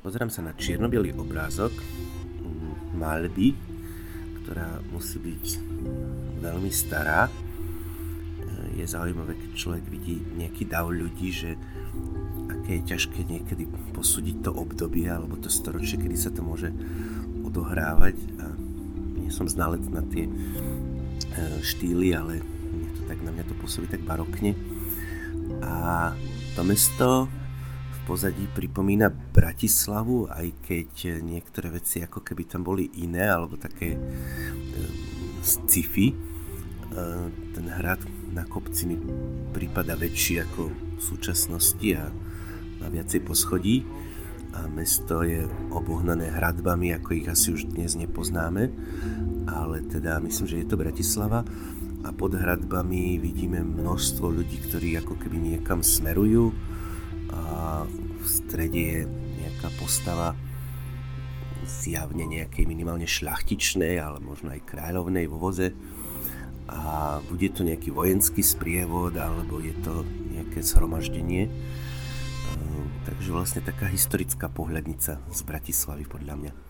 Pozerám sa na čierno obrázok mm, malby, ktorá musí byť veľmi stará. E, je zaujímavé, keď človek vidí nejaký dav ľudí, že aké je ťažké niekedy posúdiť to obdobie alebo to storočie, kedy sa to môže odohrávať. A nie som znalec na tie e, štýly, ale mne to tak, na mňa to pôsobí tak barokne. A to mesto pozadí pripomína Bratislavu, aj keď niektoré veci ako keby tam boli iné, alebo také e, sci-fi. E, ten hrad na kopci mi prípada väčší ako v súčasnosti a má viacej poschodí. A mesto je obohnané hradbami, ako ich asi už dnes nepoznáme, ale teda myslím, že je to Bratislava. A pod hradbami vidíme množstvo ľudí, ktorí ako keby niekam smerujú strede je nejaká postava zjavne nejakej minimálne šľachtičnej, ale možno aj kráľovnej vo voze a bude to nejaký vojenský sprievod alebo je to nejaké zhromaždenie. Ehm, takže vlastne taká historická pohľadnica z Bratislavy podľa mňa.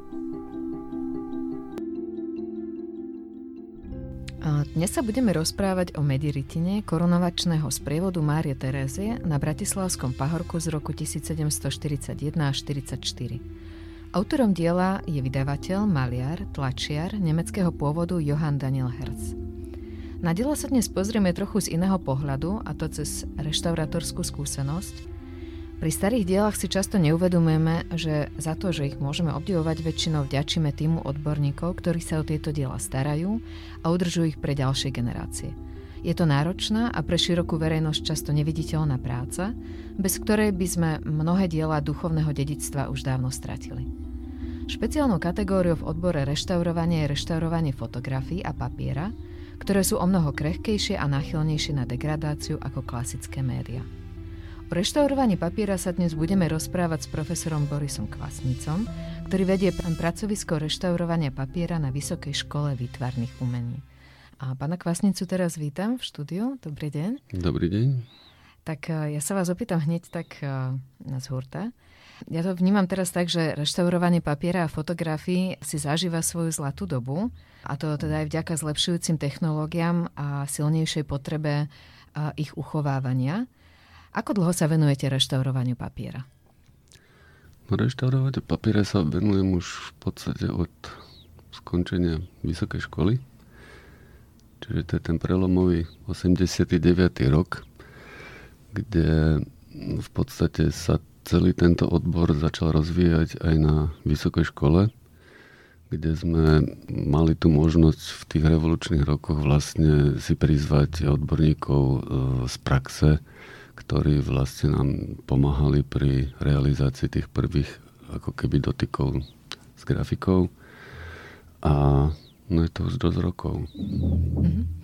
Dnes sa budeme rozprávať o mediritine korunovačného sprievodu Márie Terézie na Bratislavskom pahorku z roku 1741 až 44. Autorom diela je vydavateľ, maliar, tlačiar nemeckého pôvodu Johann Daniel Herz. Na dielo sa dnes pozrieme trochu z iného pohľadu, a to cez reštaurátorskú skúsenosť, pri starých dielach si často neuvedomujeme, že za to, že ich môžeme obdivovať, väčšinou vďačíme týmu odborníkov, ktorí sa o tieto diela starajú a udržujú ich pre ďalšie generácie. Je to náročná a pre širokú verejnosť často neviditeľná práca, bez ktorej by sme mnohé diela duchovného dedictva už dávno stratili. Špeciálnou kategóriou v odbore reštaurovanie je reštaurovanie fotografií a papiera, ktoré sú o mnoho krehkejšie a náchylnejšie na degradáciu ako klasické média. Reštaurovaní papiera sa dnes budeme rozprávať s profesorom Borisom Kvasnicom, ktorý vedie pracovisko reštaurovania papiera na Vysokej škole výtvarných umení. A pána Kvasnicu teraz vítam v štúdiu. Dobrý deň. Dobrý deň. Tak e, ja sa vás opýtam hneď tak e, na zhurta. Ja to vnímam teraz tak, že reštaurovanie papiera a fotografií si zažíva svoju zlatú dobu a to teda aj vďaka zlepšujúcim technológiám a silnejšej potrebe e, ich uchovávania. Ako dlho sa venujete reštaurovaniu papiera? No, reštaurovať papiera sa venujem už v podstate od skončenia vysokej školy. Čiže to je ten prelomový 89. rok, kde v podstate sa celý tento odbor začal rozvíjať aj na vysokej škole, kde sme mali tu možnosť v tých revolučných rokoch vlastne si prizvať odborníkov e, z praxe, ktorí vlastne nám pomáhali pri realizácii tých prvých ako keby dotykov s grafikou. A no je to už dosť rokov. Mm-hmm.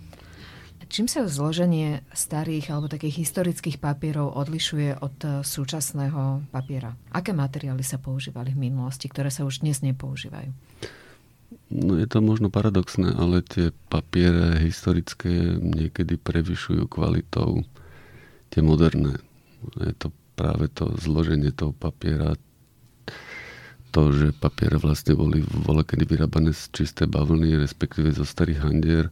Čím sa zloženie starých alebo takých historických papierov odlišuje od e, súčasného papiera? Aké materiály sa používali v minulosti, ktoré sa už dnes nepoužívajú? No je to možno paradoxné, ale tie papiere historické niekedy prevyšujú kvalitou tie moderné. Je to práve to zloženie toho papiera, to, že papiere vlastne boli volekedy vyrábané z čisté bavlny, respektíve zo starých handier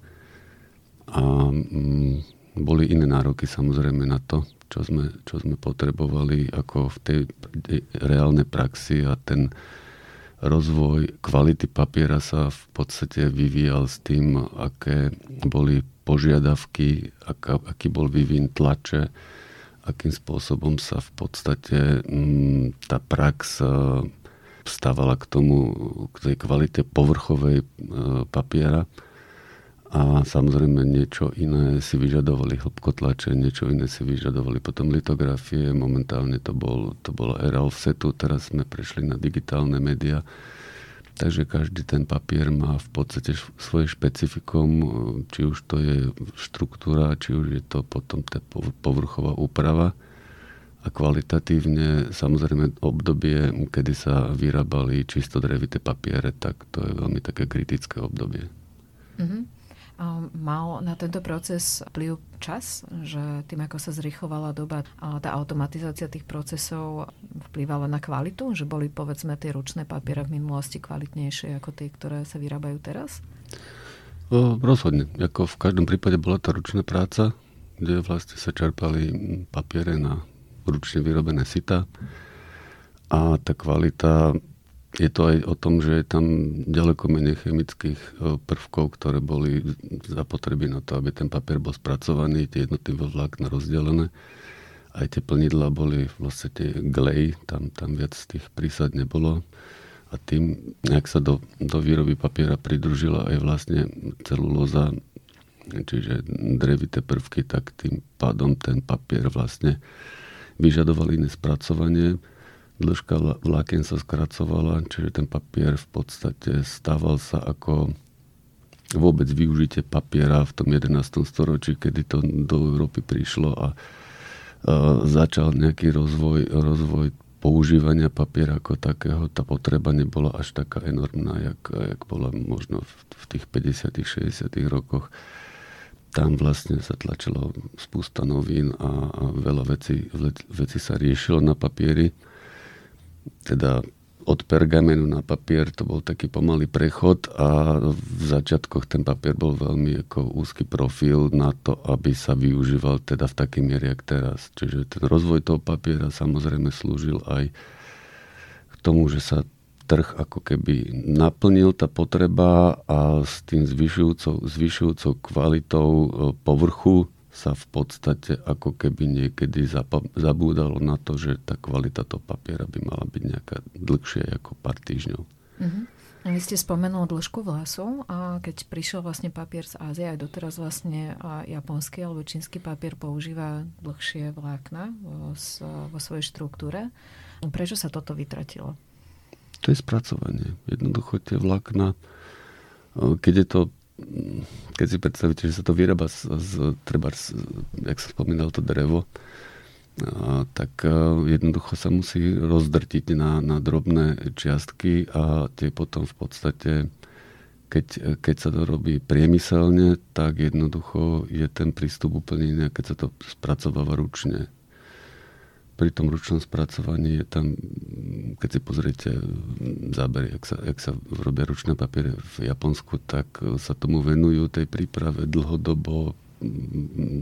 a mm, boli iné nároky samozrejme na to, čo sme, čo sme potrebovali ako v tej reálnej praxi a ten rozvoj kvality papiera sa v podstate vyvíjal s tým, aké boli požiadavky, aká, aký bol vývin tlače, akým spôsobom sa v podstate m, mm, tá prax e, stávala k tomu, k tej kvalite povrchovej e, papiera. A samozrejme niečo iné si vyžadovali hĺbkotlače, niečo iné si vyžadovali potom litografie. Momentálne to, bol, to bola era offsetu, teraz sme prešli na digitálne médiá. Takže každý ten papier má v podstate svoje špecifikum, či už to je štruktúra, či už je to potom tá povrchová úprava. A kvalitatívne, samozrejme, obdobie, kedy sa vyrábali čisto drevité papiere, tak to je veľmi také kritické obdobie. Mm-hmm. Mal na tento proces vplyv čas, že tým, ako sa zrychlovala doba, tá automatizácia tých procesov vplyvala na kvalitu, že boli povedzme tie ručné papiere v minulosti kvalitnejšie ako tie, ktoré sa vyrábajú teraz? O, rozhodne. Ako v každom prípade bola tá ručná práca, kde vlastne sa čerpali papiere na ručne vyrobené sita a tá kvalita je to aj o tom, že je tam ďaleko menej chemických e, prvkov, ktoré boli zapotreby na to, aby ten papier bol spracovaný, tie jednotlivé vlákna rozdelené. Aj tie plnidla boli vlastne tie glej, tam, tam viac tých prísad nebolo. A tým, ak sa do, do výroby papiera pridružila aj vlastne celulóza, čiže drevité prvky, tak tým pádom ten papier vlastne vyžadoval iné spracovanie dĺžka vlákien sa skracovala, čiže ten papier v podstate stával sa ako vôbec využitie papiera v tom 11. storočí, kedy to do Európy prišlo a, začal nejaký rozvoj, rozvoj používania papiera ako takého. Tá potreba nebola až taká enormná, jak, jak bola možno v, v tých 50 60 rokoch. Tam vlastne sa tlačilo spústa novín a, a veľa vecí, vecí sa riešilo na papieri teda od pergamenu na papier to bol taký pomalý prechod a v začiatkoch ten papier bol veľmi ako úzky profil na to, aby sa využíval teda v takej miere, jak teraz. Čiže ten rozvoj toho papiera samozrejme slúžil aj k tomu, že sa trh ako keby naplnil tá potreba a s tým zvyšujúcou, zvyšujúcou kvalitou e, povrchu sa v podstate ako keby niekedy zabúdalo na to, že tá kvalita toho papiera by mala byť nejaká dlhšia ako pár týždňov. Uh-huh. Vy ste spomenul dĺžku vlasov a keď prišiel vlastne papier z Ázie, aj doteraz vlastne japonský alebo čínsky papier používa dlhšie vlákna vo, vo svojej štruktúre. Prečo sa toto vytratilo? To je spracovanie. Jednoducho tie vlákna, keď je to keď si predstavíte, že sa to vyrába z, z treba, z, jak sa spomínal to drevo, a, tak a, jednoducho sa musí rozdrtiť na, na drobné čiastky a tie potom v podstate, keď, keď sa to robí priemyselne, tak jednoducho je ten prístup úplne iný, keď sa to spracováva ručne pri tom ručnom spracovaní je tam, keď si pozriete zábery, jak sa, jak sa robia ručné papiere v Japonsku, tak sa tomu venujú tej príprave dlhodobo.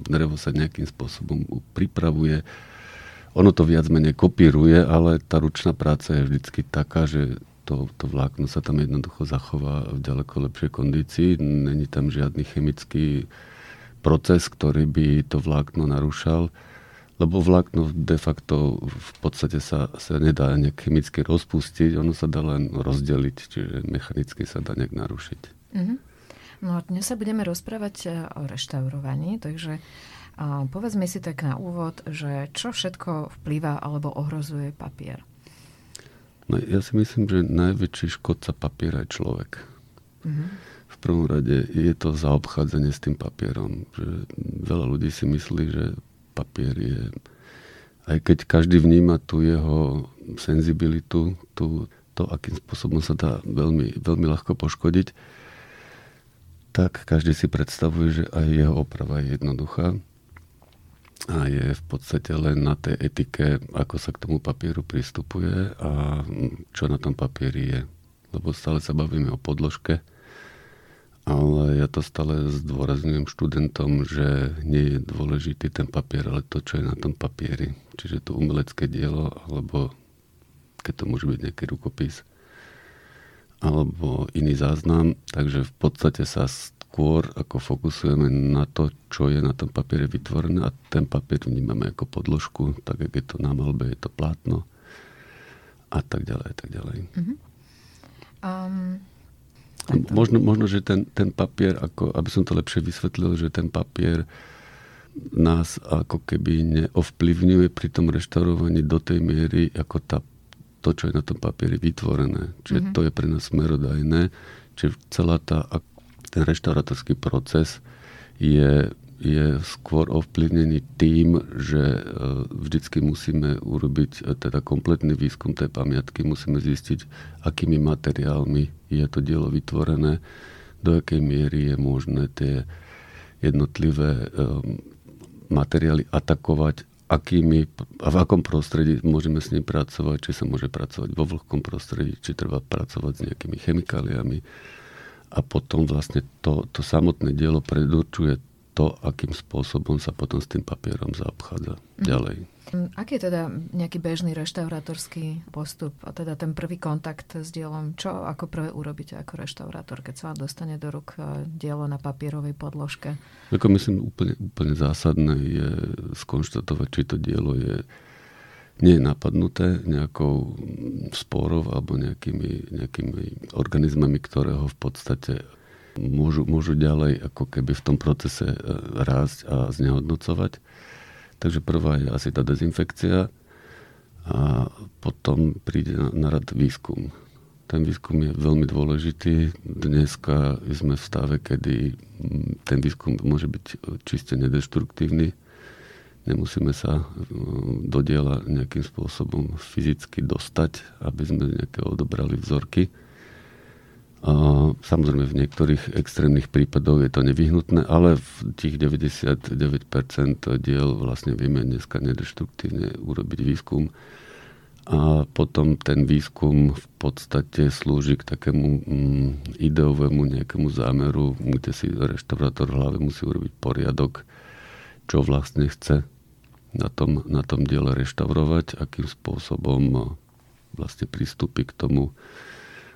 Drevo sa nejakým spôsobom pripravuje. Ono to viac menej kopíruje, ale tá ručná práca je vždycky taká, že to, to vlákno sa tam jednoducho zachová v ďaleko lepšej kondícii. Není tam žiadny chemický proces, ktorý by to vlákno narušal lebo vlákno de facto v podstate sa, sa nedá nejak chemicky rozpustiť, ono sa dá len rozdeliť, čiže mechanicky sa dá nejak narušiť. Mm-hmm. No dnes sa budeme rozprávať e, o reštaurovaní, takže a povedzme si tak na úvod, že čo všetko vplýva alebo ohrozuje papier. No, ja si myslím, že najväčší škodca papiera je človek. Mm-hmm. V prvom rade je to zaobchádzanie s tým papierom. Že veľa ľudí si myslí, že papier je, aj keď každý vníma tú jeho senzibilitu, tú, to, akým spôsobom sa dá veľmi, veľmi ľahko poškodiť, tak každý si predstavuje, že aj jeho oprava je jednoduchá a je v podstate len na tej etike, ako sa k tomu papieru pristupuje a čo na tom papieri je. Lebo stále sa bavíme o podložke, ale ja to stále zdôrazňujem študentom, že nie je dôležitý ten papier, ale to, čo je na tom papieri. Čiže to umelecké dielo, alebo keď to môže byť nejaký rukopis, alebo iný záznam. Takže v podstate sa skôr ako fokusujeme na to, čo je na tom papiere vytvorené a ten papier vnímame ako podložku, tak jak je to na malbe, je to plátno a tak ďalej, a tak ďalej. Mm-hmm. Um, Možno, možno, že ten, ten papier, ako, aby som to lepšie vysvetlil, že ten papier nás ako keby neovplyvňuje pri tom reštaurovaní do tej miery, ako tá, to, čo je na tom papieri vytvorené. Čiže mm-hmm. to je pre nás smerodajné. Čiže celá tá, ten reštauratorský proces je je skôr ovplyvnený tým, že e, vždycky musíme urobiť e, teda kompletný výskum tej pamiatky, musíme zistiť, akými materiálmi je to dielo vytvorené, do akej miery je možné tie jednotlivé e, materiály atakovať, akými v akom prostredí môžeme s ním pracovať, či sa môže pracovať vo vlhkom prostredí, či treba pracovať s nejakými chemikáliami. A potom vlastne to, to samotné dielo predurčuje to, akým spôsobom sa potom s tým papierom zaobchádza mm. ďalej. Aký je teda nejaký bežný reštaurátorský postup a teda ten prvý kontakt s dielom? Čo ako prvé urobíte ako reštaurátor, keď sa vám dostane do ruk e, dielo na papierovej podložke? Ako myslím, úplne, úplne zásadné je skonštatovať, či to dielo je nie je napadnuté nejakou sporov alebo nejakými, nejakými organizmami, ktoré ho v podstate môžu, môžu ďalej ako keby v tom procese e, rásť a znehodnocovať. Takže prvá je asi tá dezinfekcia a potom príde na, rad výskum. Ten výskum je veľmi dôležitý. Dneska sme v stave, kedy ten výskum môže byť čiste nedeštruktívny. Nemusíme sa do diela nejakým spôsobom fyzicky dostať, aby sme nejaké odobrali vzorky Samozrejme v niektorých extrémnych prípadoch je to nevyhnutné, ale v tých 99% diel vlastne vieme dneska nedeštruktívne urobiť výskum. A potom ten výskum v podstate slúži k takému mm, ideovému nejakému zámeru, kde si reštaurátor v hlave musí urobiť poriadok, čo vlastne chce na tom, na tom diele reštaurovať, akým spôsobom vlastne pristúpi k tomu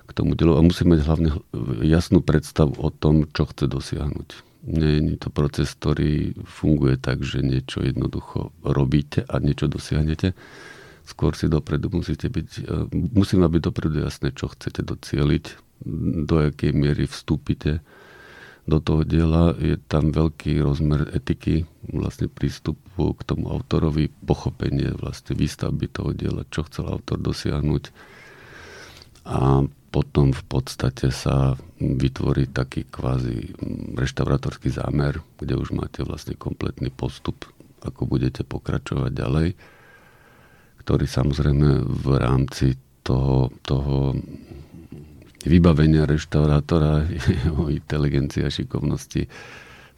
k tomu dielu a musí mať hlavne jasnú predstavu o tom, čo chce dosiahnuť. Nie je to proces, ktorý funguje tak, že niečo jednoducho robíte a niečo dosiahnete. Skôr si dopredu musíte byť, e, musí byť dopredu jasné, čo chcete docieliť, do akej miery vstúpite do toho diela. Je tam veľký rozmer etiky, vlastne prístupu k tomu autorovi, pochopenie vlastne výstavby toho diela, čo chcel autor dosiahnuť. A potom v podstate sa vytvorí taký kvázi reštaurátorský zámer, kde už máte vlastne kompletný postup, ako budete pokračovať ďalej, ktorý samozrejme v rámci toho, toho vybavenia reštaurátora, jeho inteligencie a šikovnosti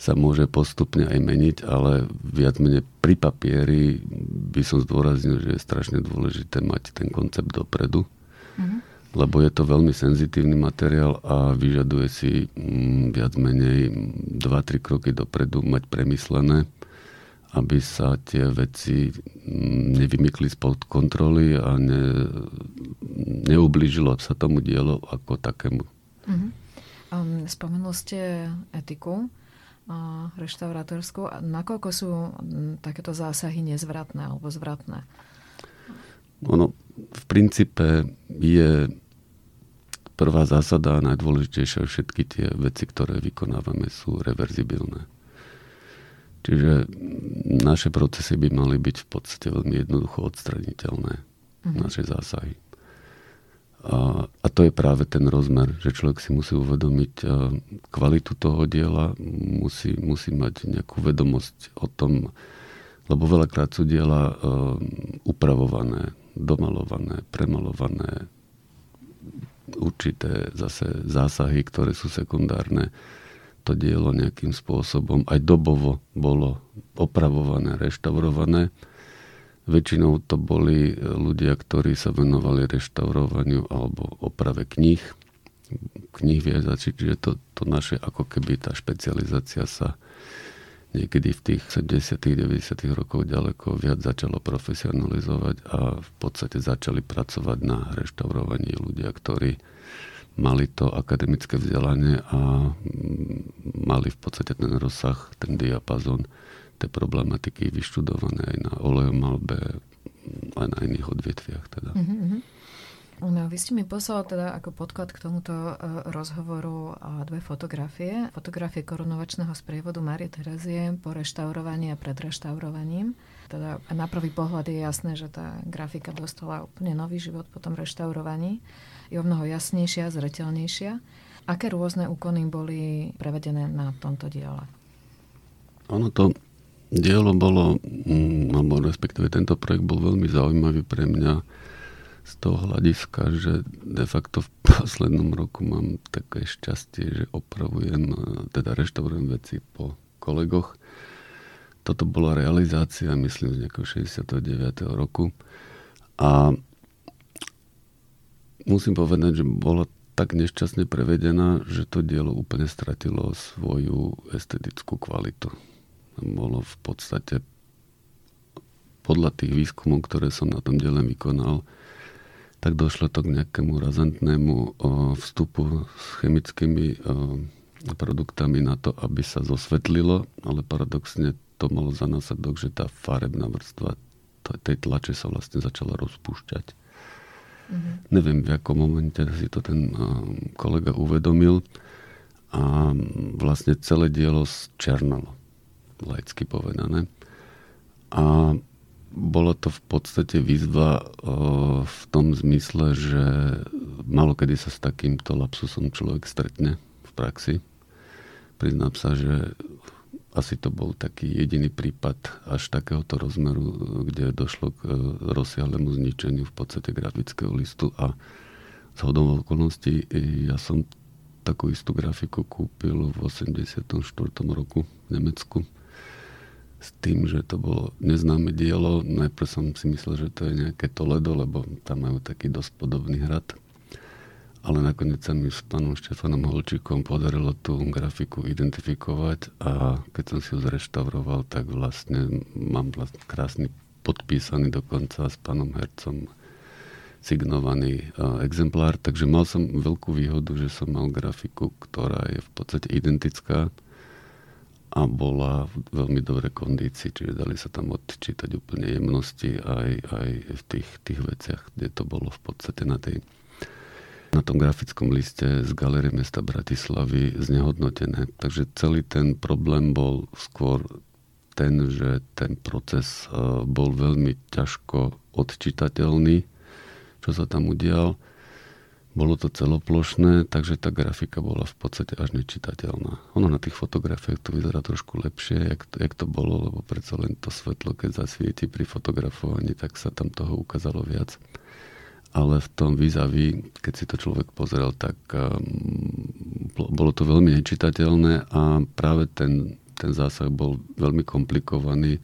sa môže postupne aj meniť, ale viac menej pri papieri by som zdôraznil, že je strašne dôležité mať ten koncept dopredu. Mm-hmm lebo je to veľmi senzitívny materiál a vyžaduje si mm, viac menej 2-3 kroky dopredu mať premyslené, aby sa tie veci mm, nevymykli spod kontroly a ne, neublížilo sa tomu dielo ako takému. Uh-huh. Um, spomenul ste etiku uh, reštaurátorskú. Nakoľko sú takéto zásahy nezvratné alebo zvratné? Ono v princípe je prvá zásada a najdôležitejšia všetky tie veci, ktoré vykonávame, sú reverzibilné. Čiže naše procesy by mali byť v podstate veľmi jednoducho odstraniteľné, uh-huh. naše zásahy. A, a to je práve ten rozmer, že človek si musí uvedomiť kvalitu toho diela, musí, musí mať nejakú vedomosť o tom, lebo veľakrát sú diela uh, upravované, domalované, premalované, určité zase zásahy, ktoré sú sekundárne. To dielo nejakým spôsobom aj dobovo bolo opravované, reštaurované. Väčšinou to boli ľudia, ktorí sa venovali reštaurovaniu alebo oprave kníh. Kníh viazači, čiže to, to naše ako keby tá špecializácia sa niekedy v tých 70 90 rokov ďaleko viac začalo profesionalizovať a v podstate začali pracovať na reštaurovaní ľudia, ktorí mali to akademické vzdelanie a mali v podstate ten rozsah, ten diapazon tej problematiky vyštudované aj na olejomalbe, aj na iných odvetviach. Teda. Mm-hmm. No, vy ste mi poslali teda ako podklad k tomuto e, rozhovoru dve fotografie. Fotografie korunovačného sprievodu Marie Terezie po reštaurovaní a pred reštaurovaním. Teda na prvý pohľad je jasné, že tá grafika dostala úplne nový život po tom reštaurovaní. Je o mnoho jasnejšia, zretelnejšia. Aké rôzne úkony boli prevedené na tomto diele? Ono to dielo bolo, mm, alebo respektíve tento projekt bol veľmi zaujímavý pre mňa z toho hľadiska, že de facto v poslednom roku mám také šťastie, že opravujem, teda reštaurujem veci po kolegoch. Toto bola realizácia, myslím, z nejakého 69. roku. A musím povedať, že bola tak nešťastne prevedená, že to dielo úplne stratilo svoju estetickú kvalitu. Bolo v podstate podľa tých výskumov, ktoré som na tom diele vykonal, tak došlo to k nejakému razantnému vstupu s chemickými produktami na to, aby sa zosvetlilo, ale paradoxne to malo za následok, že tá farebná vrstva tej tlače sa vlastne začala rozpúšťať. Mm-hmm. Neviem, v akom momente si to ten kolega uvedomil a vlastne celé dielo zčernalo, laicky povedané. A bolo to v podstate výzva v tom zmysle, že malo kedy sa s takýmto lapsusom človek stretne v praxi. Priznám sa, že asi to bol taký jediný prípad až takéhoto rozmeru, kde došlo k e, rozsiahlemu zničeniu v podstate grafického listu a z hodou okolností ja som takú istú grafiku kúpil v 84. roku v Nemecku s tým, že to bolo neznáme dielo. Najprv som si myslel, že to je nejaké Toledo, lebo tam majú taký dosť podobný hrad. Ale nakoniec sa mi s pánom Štefanom Holčíkom podarilo tú grafiku identifikovať a keď som si ju zreštauroval, tak vlastne mám vlastne krásny podpísaný dokonca s pánom Hercom signovaný uh, exemplár, takže mal som veľkú výhodu, že som mal grafiku, ktorá je v podstate identická a bola v veľmi dobrej kondícii, čiže dali sa tam odčítať úplne jemnosti aj, aj v tých, tých veciach, kde to bolo v podstate na tej na tom grafickom liste z Galerie mesta Bratislavy znehodnotené. Takže celý ten problém bol skôr ten, že ten proces e, bol veľmi ťažko odčitateľný, čo sa tam udial bolo to celoplošné, takže tá grafika bola v podstate až nečitateľná. Ono na tých fotografiách to vyzerá trošku lepšie, jak jak to bolo, lebo predsa len to svetlo, keď zasvieti pri fotografovaní, tak sa tam toho ukázalo viac. Ale v tom výzavi, keď si to človek pozrel, tak um, bolo to veľmi nečitateľné a práve ten, ten zásah bol veľmi komplikovaný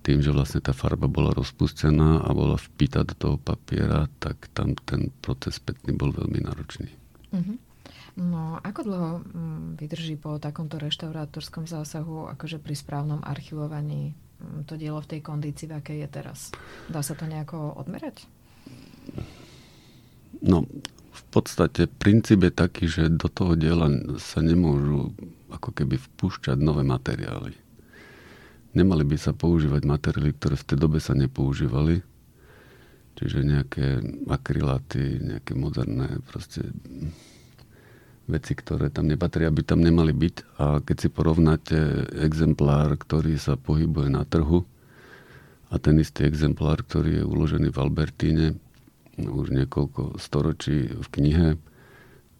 tým, že vlastne tá farba bola rozpustená a bola vpýta do toho papiera, tak tam ten proces spätný bol veľmi náročný. Uh-huh. No, ako dlho mm, vydrží po takomto reštaurátorskom zásahu, akože pri správnom archivovaní mm, to dielo v tej kondícii, v akej je teraz? Dá sa to nejako odmerať? No, v podstate princíp je taký, že do toho diela sa nemôžu ako keby vpúšťať nové materiály. Nemali by sa používať materiály, ktoré v tej dobe sa nepoužívali. Čiže nejaké akryláty, nejaké moderné proste veci, ktoré tam nepatria, by tam nemali byť. A keď si porovnáte exemplár, ktorý sa pohybuje na trhu a ten istý exemplár, ktorý je uložený v Albertíne už niekoľko storočí v knihe,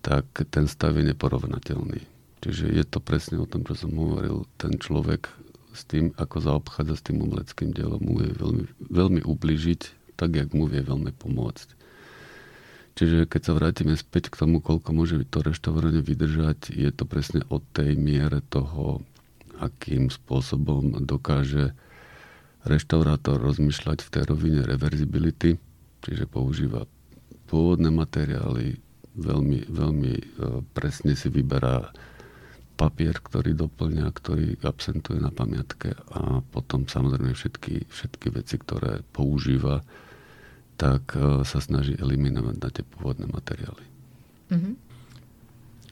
tak ten stav je neporovnateľný. Čiže je to presne o tom, čo som hovoril. Ten človek s tým, ako zaobchádza s tým umeleckým dielom, mu vie veľmi, veľmi ubližiť, tak, jak mu vie veľmi pomôcť. Čiže keď sa vrátime späť k tomu, koľko môže to reštaurovanie vydržať, je to presne od tej miere toho, akým spôsobom dokáže reštaurátor rozmýšľať v tej rovine reverzibility, čiže používa pôvodné materiály, veľmi, veľmi e, presne si vyberá papier, ktorý doplňa, ktorý absentuje na pamiatke a potom samozrejme všetky, všetky veci, ktoré používa, tak e, sa snaží eliminovať na tie pôvodné materiály. Mm-hmm.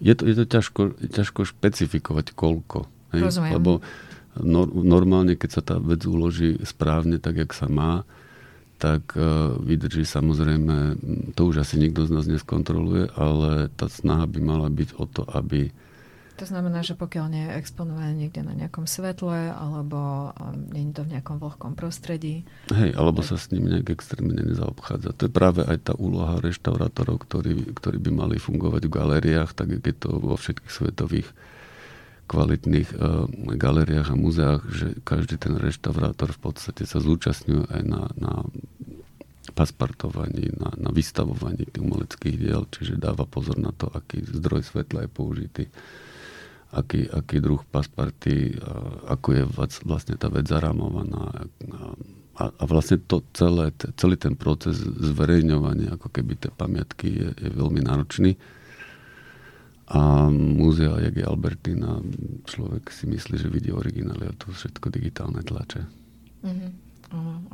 Je, to, je to ťažko, ťažko špecifikovať koľko. Hej? Rozumiem. Lebo no, normálne, keď sa tá vec uloží správne, tak jak sa má, tak vydrží samozrejme, to už asi nikto z nás neskontroluje, ale tá snaha by mala byť o to, aby to znamená, že pokiaľ nie je exponované niekde na nejakom svetle, alebo um, nie je to v nejakom vlhkom prostredí. Hej, alebo sa s ním nejak extrémne nezaobchádza. To je práve aj tá úloha reštaurátorov, ktorí, ktorí by mali fungovať v galériách, tak je to vo všetkých svetových kvalitných uh, galériách a muzeách, že každý ten reštaurátor v podstate sa zúčastňuje aj na, na paspartovaní, na, na vystavovaní tých umeleckých diel, čiže dáva pozor na to, aký zdroj svetla je použitý aký, aký druh pasparty, ako je vlastne tá vec zarámovaná. A, a vlastne to celé, celý ten proces zverejňovania, ako keby tie pamiatky je, je veľmi náročný. A múzea, jak je Albertina, človek si myslí, že vidí originály a to všetko digitálne tlače. Mm-hmm.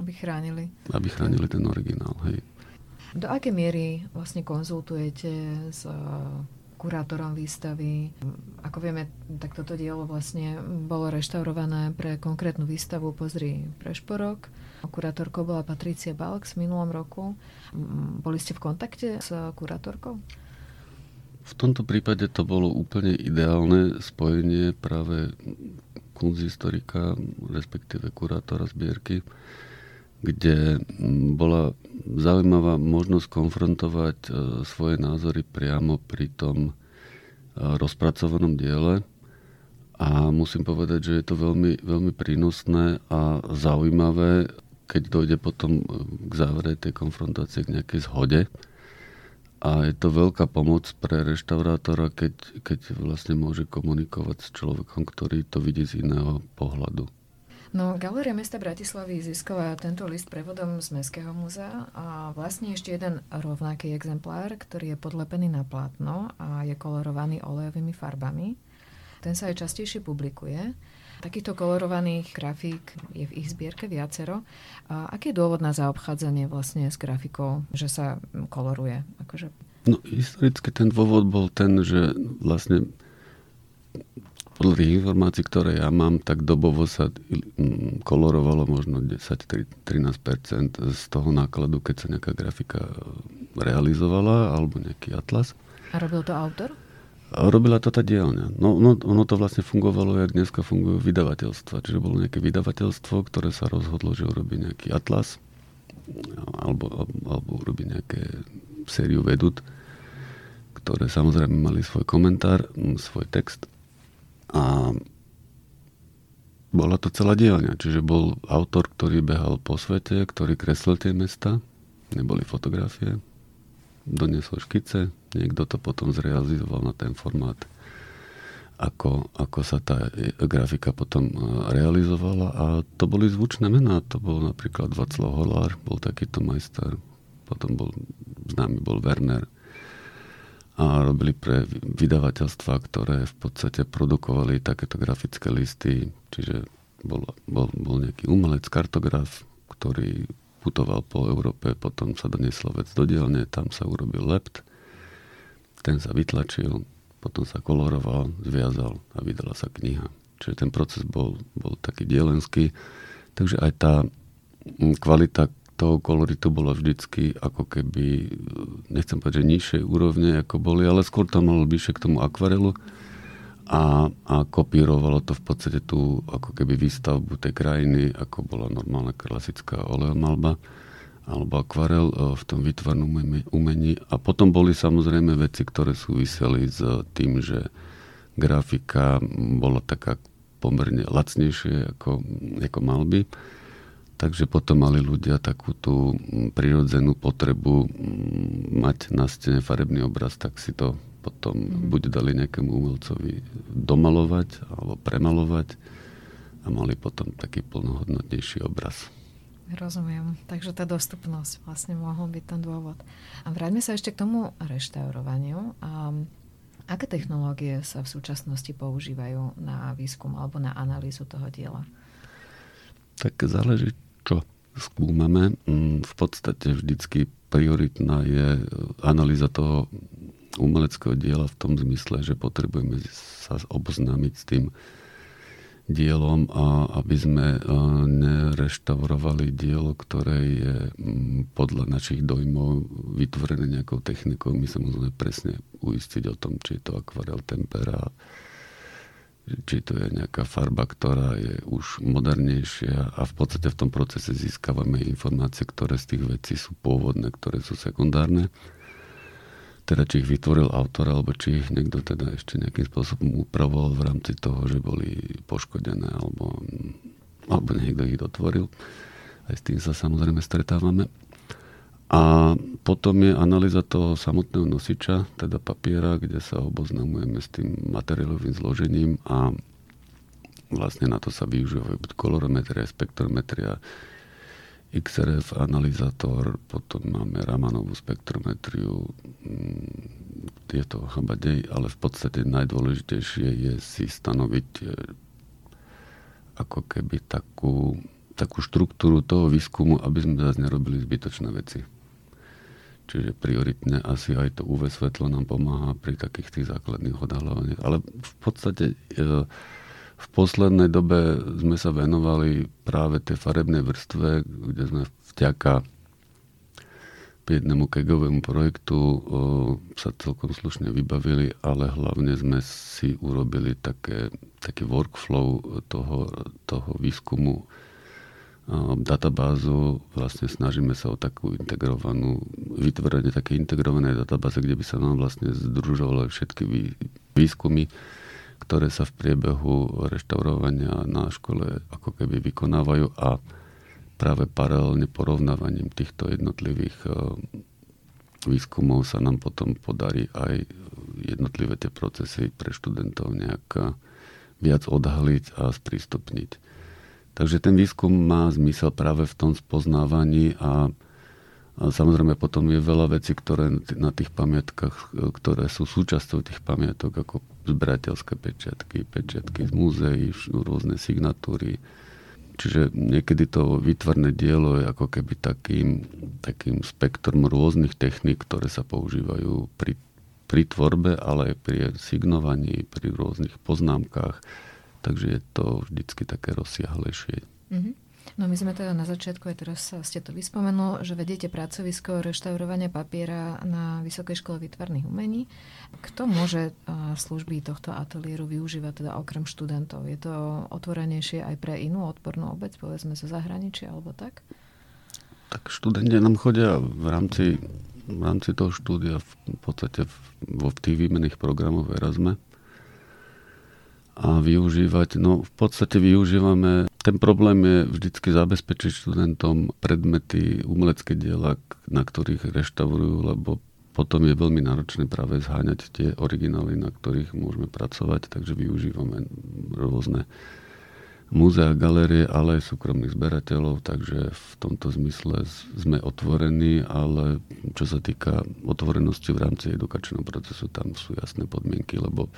Aby chránili. Aby chránili ten originál, hej. Do aké miery vlastne konzultujete s kurátorom výstavy. Ako vieme, tak toto dielo vlastne bolo reštaurované pre konkrétnu výstavu Pozri Prešporok. Kurátorkou bola Patricia Balk v minulom roku. Boli ste v kontakte s kurátorkou? V tomto prípade to bolo úplne ideálne spojenie práve kunzhistorika, respektíve kurátora zbierky, kde bola zaujímavá možnosť konfrontovať e, svoje názory priamo pri tom e, rozpracovanom diele. A musím povedať, že je to veľmi, veľmi prínosné a zaujímavé, keď dojde potom e, k závere tej konfrontácie k nejakej zhode. A je to veľká pomoc pre reštaurátora, keď, keď vlastne môže komunikovať s človekom, ktorý to vidí z iného pohľadu. No, Galéria mesta Bratislavy získala tento list prevodom z Mestského múzea a vlastne ešte jeden rovnaký exemplár, ktorý je podlepený na plátno a je kolorovaný olejovými farbami. Ten sa aj častejšie publikuje. Takýchto kolorovaných grafík je v ich zbierke viacero. A aký je dôvod na zaobchádzanie vlastne s grafikou, že sa koloruje? Akože... No, historicky ten dôvod bol ten, že vlastne podľa informácií, ktoré ja mám, tak dobovo sa mm, kolorovalo možno 10-13% z toho nákladu, keď sa nejaká grafika realizovala, alebo nejaký atlas. A robil to autor? Robila to tá dielňa. No, no, ono to vlastne fungovalo, jak dneska fungujú vydavateľstva. Čiže bolo nejaké vydavateľstvo, ktoré sa rozhodlo, že urobí nejaký atlas, alebo, alebo, alebo urobí nejaké sériu vedut, ktoré samozrejme mali svoj komentár, svoj text a bola to celá dielňa, čiže bol autor, ktorý behal po svete, ktorý kreslil tie mesta, neboli fotografie, doniesol škice, niekto to potom zrealizoval na ten formát, ako, ako sa tá grafika potom e, realizovala. A to boli zvučné mená, to bol napríklad Václav Holár, bol takýto majster, potom bol známy bol Werner, a robili pre vydavateľstva, ktoré v podstate produkovali takéto grafické listy, čiže bol, bol, bol nejaký umelec, kartograf, ktorý putoval po Európe, potom sa donieslo vec do dielne, tam sa urobil lept, ten sa vytlačil, potom sa koloroval, zviazal a vydala sa kniha. Čiže ten proces bol, bol taký dielenský, takže aj tá kvalita toho koloritu bola vždycky ako keby, nechcem povedať, že nižšej úrovne ako boli, ale skôr tam malo bližšie k tomu akvarelu a, a kopírovalo to v podstate tú ako keby výstavbu tej krajiny, ako bola normálna klasická oleomalba alebo akvarel e, v tom výtvarnom umení. A potom boli samozrejme veci, ktoré súviseli s tým, že grafika bola taká pomerne lacnejšie ako, ako malby Takže potom mali ľudia takú tú mm, prirodzenú potrebu mm, mať na stene farebný obraz, tak si to potom mm. buď dali nejakému umelcovi domalovať alebo premalovať a mali potom taký plnohodnotnejší obraz. Rozumiem. Takže tá dostupnosť vlastne mohol byť ten dôvod. A vráťme sa ešte k tomu reštaurovaniu. A aké technológie sa v súčasnosti používajú na výskum alebo na analýzu toho diela? Tak záleží, čo skúmame. Mm, v podstate vždycky prioritná je analýza toho umeleckého diela v tom zmysle, že potrebujeme sa oboznámiť s tým, dielom a aby sme nereštaurovali dielo, ktoré je podľa našich dojmov vytvorené nejakou technikou. My sa musíme presne uistiť o tom, či je to akvarel tempera, či to je nejaká farba, ktorá je už modernejšia a v podstate v tom procese získavame informácie, ktoré z tých vecí sú pôvodné, ktoré sú sekundárne teda či ich vytvoril autor, alebo či ich niekto teda ešte nejakým spôsobom upravoval v rámci toho, že boli poškodené, alebo, alebo niekto ich dotvoril. Aj s tým sa samozrejme stretávame. A potom je analýza toho samotného nosiča, teda papiera, kde sa oboznamujeme s tým materiálovým zložením a vlastne na to sa využívajú kolorometria, spektrometria, XRF analyzátor, potom máme Ramanovú spektrometriu, mm, je to chabadej, ale v podstate najdôležitejšie je si stanoviť e, ako keby takú, takú štruktúru toho výskumu, aby sme zase nerobili zbytočné veci. Čiže prioritne asi aj to UV svetlo nám pomáha pri takých tých základných odhaľovaniach. Ale v podstate e, v poslednej dobe sme sa venovali práve tej farebnej vrstve, kde sme vďaka jednému kegovému projektu o, sa celkom slušne vybavili, ale hlavne sme si urobili také, taký workflow toho, toho výskumu databázu. Vlastne snažíme sa o takú integrovanú, vytvorenie také integrované databáze, kde by sa nám vlastne združovali všetky vý, výskumy ktoré sa v priebehu reštaurovania na škole ako keby vykonávajú a práve paralelne porovnávaním týchto jednotlivých e, výskumov sa nám potom podarí aj jednotlivé tie procesy pre študentov nejak e, viac odhaliť a sprístupniť. Takže ten výskum má zmysel práve v tom spoznávaní a a samozrejme potom je veľa vecí, ktoré na tých pamiatkách, ktoré sú súčasťou tých pamiatok, ako zberateľské pečiatky, pečiatky z múzeí, rôzne signatúry. Čiže niekedy to výtvarné dielo je ako keby takým, takým spektrom rôznych techník, ktoré sa používajú pri, pri tvorbe, ale aj pri signovaní, pri rôznych poznámkach. Takže je to vždycky také rozsiahlejšie. Mm-hmm. No my sme teda na začiatku, aj teraz ste to vyspomenul, že vedete pracovisko reštaurovania papiera na Vysokej škole výtvarných umení. Kto môže služby tohto ateliéru využívať teda okrem študentov? Je to otvorenejšie aj pre inú odbornú obec, povedzme zo zahraničia alebo tak? Tak študenti nám chodia v rámci, v rámci toho štúdia v podstate vo tých výmených programoch v Erasme a využívať. No v podstate využívame, ten problém je vždycky zabezpečiť študentom predmety, umelecké diela, na ktorých reštaurujú, lebo potom je veľmi náročné práve zháňať tie originály, na ktorých môžeme pracovať, takže využívame rôzne múzea, galérie, ale aj súkromných zberateľov, takže v tomto zmysle sme otvorení, ale čo sa týka otvorenosti v rámci edukačného procesu, tam sú jasné podmienky, lebo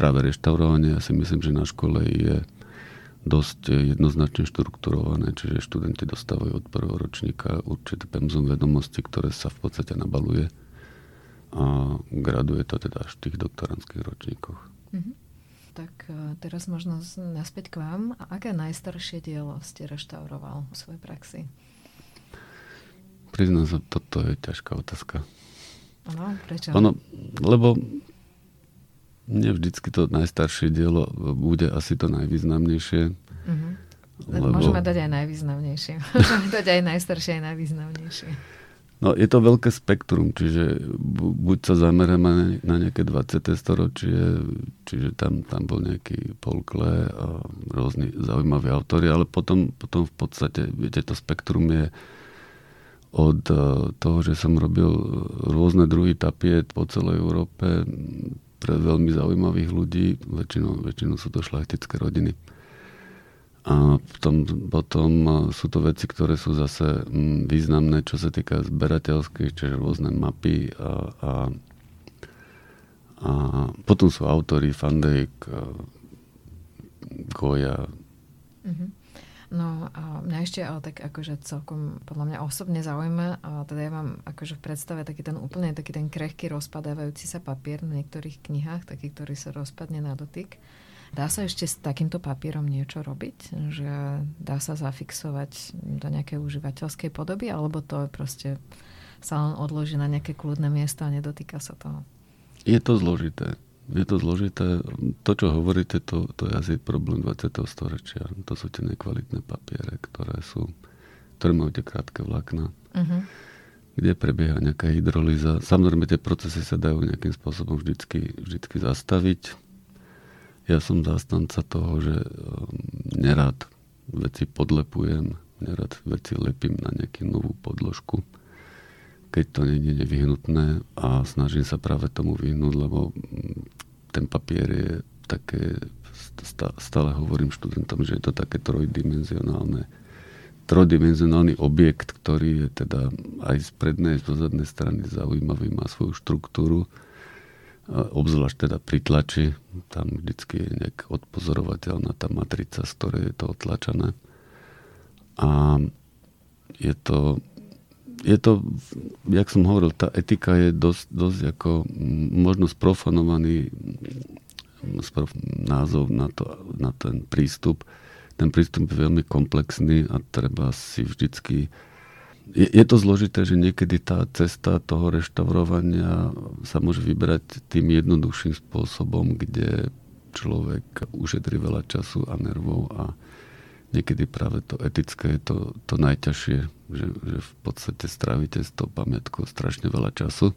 práve reštaurovanie, ja si myslím, že na škole je dosť jednoznačne štrukturované, čiže študenti dostávajú od prvého ročníka určité pemzum vedomosti, ktoré sa v podstate nabaluje a graduje to teda až v tých doktorantských ročníkoch. Mm-hmm. Tak e, teraz možno naspäť k vám. A aké najstaršie dielo ste reštauroval v svojej praxi? Priznám sa, toto je ťažká otázka. Ano, prečo? Ono, lebo nie vždycky to najstaršie dielo bude asi to najvýznamnejšie. Uh-huh. Lebo... Môžeme dať aj najvýznamnejšie. Môžeme dať aj najstaršie, aj najvýznamnejšie. No, je to veľké spektrum, čiže buď sa zameráme na nejaké 20. storočie, čiže tam, tam bol nejaký Paul Klee a rôzni zaujímaví autory, ale potom, potom v podstate, viete, to spektrum je od eh, toho, že som robil rôzne druhy tapiet po celej Európe, pre veľmi zaujímavých ľudí, väčšinou, väčšinou sú to šlachtické rodiny. A potom, potom sú to veci, ktoré sú zase mm, významné, čo sa týka zberateľských, čiže rôzne mapy a, a, a potom sú autory Fandejk, Goja, mm-hmm. No a mňa ešte ale tak akože celkom podľa mňa osobne zaujíma, a teda ja mám akože v predstave taký ten úplne taký ten krehký rozpadávajúci sa papier na niektorých knihách, taký, ktorý sa rozpadne na dotyk. Dá sa ešte s takýmto papierom niečo robiť? Že dá sa zafixovať do nejakej užívateľskej podoby? Alebo to proste sa len odloží na nejaké kľudné miesto a nedotýka sa toho? Je to zložité. Je to zložité. To, čo hovoríte, to, to je asi problém 20. storočia. To sú tie nekvalitné papiere, ktoré sú, ktoré majú tie krátke vlákna. Uh-huh kde prebieha nejaká hydrolíza. Samozrejme, tie procesy sa dajú nejakým spôsobom vždycky, vždycky zastaviť. Ja som zástanca toho, že um, nerad veci podlepujem, nerad veci lepím na nejakú novú podložku, keď to nie je nevyhnutné a snažím sa práve tomu vyhnúť, lebo ten papier je také, stále hovorím študentom, že je to také trojdimenzionálne trojdimenzionálny objekt, ktorý je teda aj z prednej, z zadnej strany zaujímavý, má svoju štruktúru, obzvlášť teda pri tlači, tam vždycky je nejak odpozorovateľná tá matrica, z ktorej je to otlačené. A je to, je to, jak som hovoril, tá etika je dosť, dosť ako možno sprofanovaný názov na, to, na ten prístup, ten prístup je veľmi komplexný a treba si vždycky... Je, je to zložité, že niekedy tá cesta toho reštaurovania sa môže vybrať tým jednoduchším spôsobom, kde človek ušetrí veľa času a nervov a niekedy práve to etické je to, to najťažšie, že, že v podstate strávite s tou pamiatkou strašne veľa času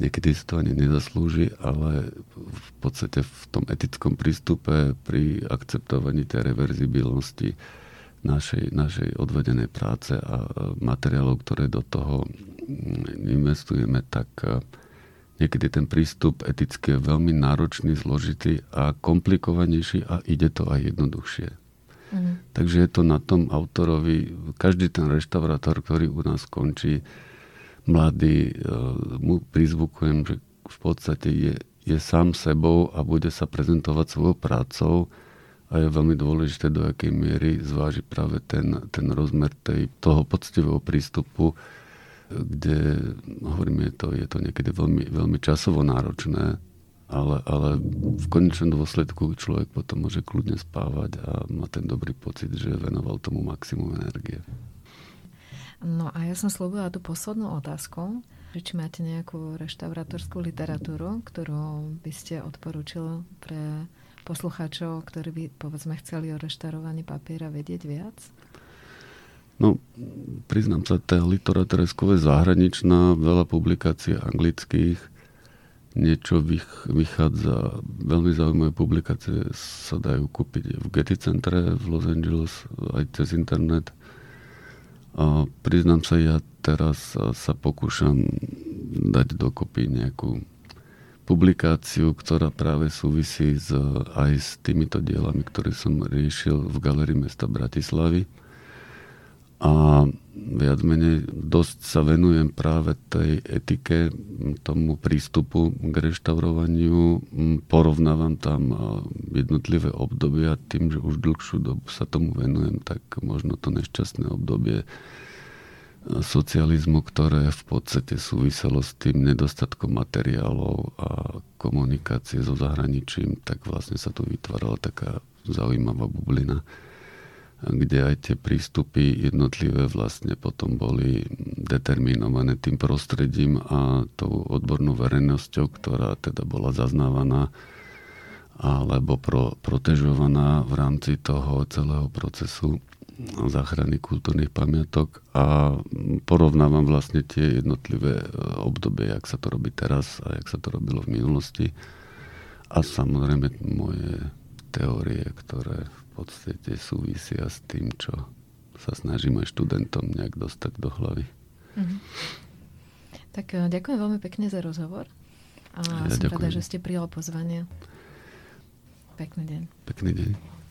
niekedy si to ani nezaslúži, ale v podstate v tom etickom prístupe pri akceptovaní tej reverzibilnosti našej, našej odvedenej práce a materiálov, ktoré do toho investujeme, tak niekedy ten prístup etický je veľmi náročný, zložitý a komplikovanejší a ide to aj jednoduchšie. Mm. Takže je to na tom autorovi, každý ten reštaurátor, ktorý u nás končí, mladý, e, mu prizvukujem, že v podstate je, je sám sebou a bude sa prezentovať svojou prácou. A je veľmi dôležité, do akej miery zváži práve ten, ten rozmer tej, toho poctivého prístupu, kde, hovorím, je to, je to niekedy veľmi, veľmi časovo náročné, ale, ale v konečnom dôsledku človek potom môže kľudne spávať a má ten dobrý pocit, že venoval tomu maximum energie. No a ja som slúbila tú poslednú otázku, že či máte nejakú reštaurátorskú literatúru, ktorú by ste odporúčili pre poslucháčov, ktorí by povedzme chceli o reštaurovaní papiera vedieť viac? No, priznám sa, tá literatúra je skôr zahraničná, veľa publikácií anglických, niečo vych, vychádza, veľmi zaujímavé publikácie sa dajú kúpiť v Getty centre v Los Angeles aj cez internet. A priznám sa, ja teraz sa pokúšam dať dokopy nejakú publikáciu, ktorá práve súvisí s, aj s týmito dielami, ktoré som riešil v Galerii mesta Bratislavy. A viac menej dosť sa venujem práve tej etike, tomu prístupu k reštaurovaniu. Porovnávam tam jednotlivé obdobia. Tým, že už dlhšiu dobu sa tomu venujem, tak možno to nešťastné obdobie socializmu, ktoré v podstate súviselo s tým nedostatkom materiálov a komunikácie so zahraničím, tak vlastne sa tu vytvárala taká zaujímavá bublina kde aj tie prístupy jednotlivé vlastne potom boli determinované tým prostredím a tou odbornou verejnosťou, ktorá teda bola zaznávaná alebo pro, protežovaná v rámci toho celého procesu záchrany kultúrnych pamiatok. A porovnávam vlastne tie jednotlivé obdobie, jak sa to robí teraz a jak sa to robilo v minulosti. A samozrejme moje teórie, ktoré podstate súvisia s tým, čo sa snažím aj študentom nejak dostať do hlavy. Mm-hmm. Tak eh, ďakujem veľmi pekne za rozhovor. A ja som ďakujem. rada, že ste prijal pozvanie. Pekný deň. Pekný deň.